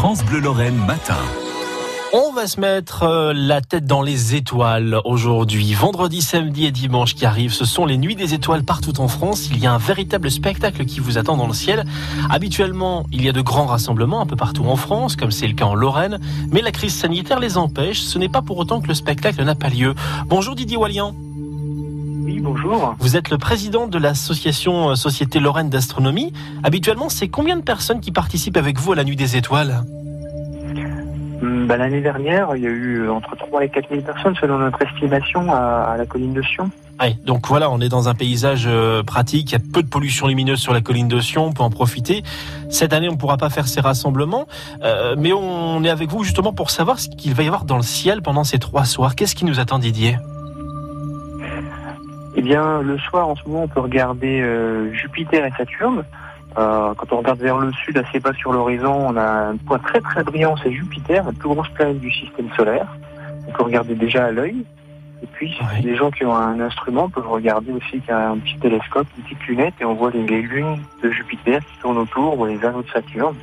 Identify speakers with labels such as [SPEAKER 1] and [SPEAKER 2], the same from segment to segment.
[SPEAKER 1] France Bleu Lorraine matin.
[SPEAKER 2] On va se mettre euh, la tête dans les étoiles aujourd'hui. Vendredi, samedi et dimanche qui arrivent, ce sont les nuits des étoiles partout en France. Il y a un véritable spectacle qui vous attend dans le ciel. Habituellement, il y a de grands rassemblements un peu partout en France, comme c'est le cas en Lorraine. Mais la crise sanitaire les empêche. Ce n'est pas pour autant que le spectacle n'a pas lieu. Bonjour Didier Wallian.
[SPEAKER 3] Oui, bonjour.
[SPEAKER 2] Vous êtes le président de l'association euh, Société Lorraine d'Astronomie. Habituellement, c'est combien de personnes qui participent avec vous à la Nuit des Étoiles?
[SPEAKER 3] Hum, bah, L'année dernière, il y a eu euh, entre 3 et 4 000 personnes selon notre estimation à, à la colline de Sion.
[SPEAKER 2] Ouais, donc voilà, on est dans un paysage euh, pratique, il y a peu de pollution lumineuse sur la colline de Sion, on peut en profiter. Cette année, on ne pourra pas faire ces rassemblements, euh, mais on est avec vous justement pour savoir ce qu'il va y avoir dans le ciel pendant ces trois soirs. Qu'est-ce qui nous attend Didier?
[SPEAKER 3] Eh bien, le soir, en ce moment, on peut regarder euh, Jupiter et Saturne. Euh, quand on regarde vers le sud, assez bas sur l'horizon, on a un point très très brillant, c'est Jupiter, la plus grosse planète du système solaire. On peut regarder déjà à l'œil. Et puis, les gens qui ont un instrument peuvent regarder aussi qu'un petit télescope, une petite lunette, et on voit les, les lunes de Jupiter qui tournent autour, ou les anneaux de Saturne.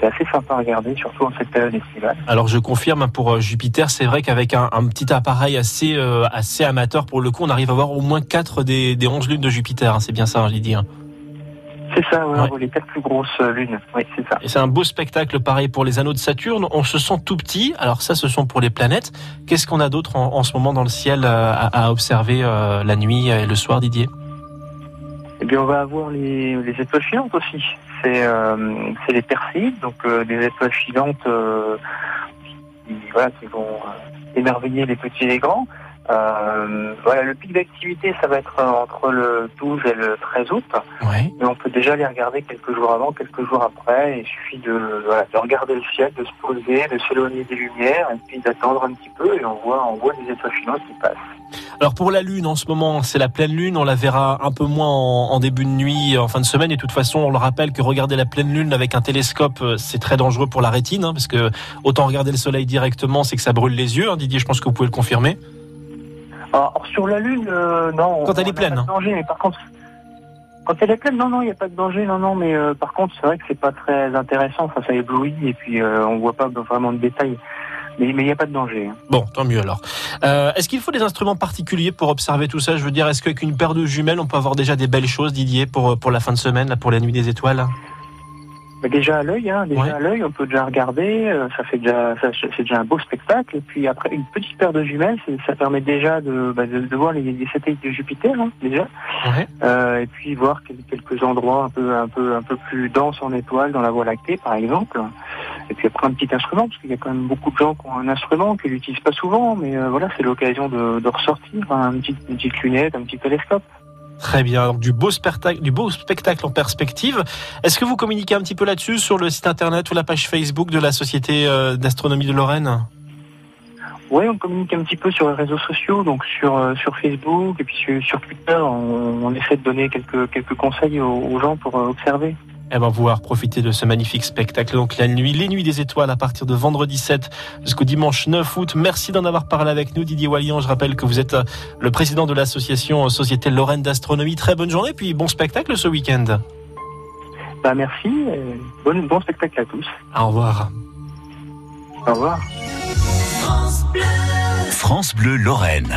[SPEAKER 3] C'est assez sympa à regarder, surtout en cette période estivale.
[SPEAKER 2] Alors je confirme hein, pour euh, Jupiter, c'est vrai qu'avec un, un petit appareil assez euh, assez amateur pour le coup, on arrive à voir au moins 4 des, des 11 lunes de Jupiter. hein. c'est bien ça, hein, Didier. hein.
[SPEAKER 3] C'est ça, ouais,
[SPEAKER 2] Ouais.
[SPEAKER 3] on les quatre plus grosses euh, lunes. Oui, c'est ça.
[SPEAKER 2] Et c'est un beau spectacle pareil pour les anneaux de Saturne. On se sent tout petit. Alors ça, ce sont pour les planètes. Qu'est-ce qu'on a d'autre en, en ce moment dans le ciel à, à observer euh, la nuit et le soir, Didier?
[SPEAKER 3] Et bien, on va avoir les, les étoiles filantes aussi. C'est euh, les Perséides, donc euh, des étoiles filantes euh, qui, voilà, qui vont euh, émerveiller les petits et les grands. Euh, voilà, le pic d'activité, ça va être euh, entre le 12 et le 13 août.
[SPEAKER 2] Ouais.
[SPEAKER 3] Mais on peut déjà les regarder quelques jours avant, quelques jours après. Il suffit de, voilà, de regarder le ciel, de se poser, de s'éloigner des lumières, et puis d'attendre un petit peu, et on voit, on voit des étoiles filantes qui passent.
[SPEAKER 2] Alors pour la Lune, en ce moment, c'est la pleine Lune. On la verra un peu moins en, en début de nuit, en fin de semaine. Et de toute façon, on le rappelle que regarder la pleine Lune avec un télescope, euh, c'est très dangereux pour la rétine, hein, parce que autant regarder le Soleil directement, c'est que ça brûle les yeux. hein, Didier, je pense que vous pouvez le confirmer.
[SPEAKER 3] Alors, sur la Lune, euh, non.
[SPEAKER 2] Quand elle est pleine,
[SPEAKER 3] Pas
[SPEAKER 2] hein.
[SPEAKER 3] de danger, mais par contre, quand elle est pleine, non, non, il n'y a pas de danger, non, non. Mais euh, par contre, c'est vrai que c'est pas très intéressant. Enfin, ça éblouit et puis euh, on voit pas vraiment de détails. Mais il n'y a pas de danger. hein.
[SPEAKER 2] Bon, tant mieux alors. Euh, est-ce qu'il faut des instruments particuliers pour observer tout ça? Je veux dire, est-ce qu'avec une paire de jumelles, on peut avoir déjà des belles choses, Didier, pour, pour la fin de semaine, là, pour la nuit des étoiles?
[SPEAKER 3] Mais déjà à l'œil, hein, déjà
[SPEAKER 2] Ouais.
[SPEAKER 3] à l'œil, on peut déjà regarder. euh, ça fait déjà, ça, c'est déjà un beau spectacle. Et puis après, une petite paire de jumelles, ça permet déjà de, bah, de, de voir les, les satellites de Jupiter, hein, déjà.
[SPEAKER 2] Ouais.
[SPEAKER 3] Euh, et puis voir quel- quelques endroits un peu un peu un peu plus denses en étoiles dans la Voie lactée par exemple et puis après un petit instrument parce qu'il y a quand même beaucoup de gens qui ont un instrument qui l'utilisent pas souvent mais euh, voilà c'est l'occasion de, de ressortir hein, un petit, une petite lunette un petit télescope
[SPEAKER 2] Très bien, du beau spectacle, du beau spectacle en perspective. Est-ce que vous communiquez un petit peu là-dessus sur le site internet ou la page Facebook de la Société euh, d'astronomie de Lorraine?
[SPEAKER 3] Ouais on communique un petit peu sur les réseaux sociaux donc sur euh, Facebook et puis sur, Twitter. On, essaie de donner quelques conseils aux, aux gens pour euh, observer
[SPEAKER 2] Eh ben, pouvoir profiter de ce magnifique spectacle. Donc, la nuit, les nuits des étoiles à partir de vendredi 7 jusqu'au dimanche 9 août. Merci d'en avoir parlé avec nous, Didier Wallian. Je rappelle que vous êtes euh, le président de l'association euh, Société Lorraine d'Astronomie. Très bonne journée, puis bon spectacle ce week-end.
[SPEAKER 3] bah merci et bon bon spectacle à tous
[SPEAKER 2] Au revoir.
[SPEAKER 3] au revoir
[SPEAKER 1] France Bleu Lorraine.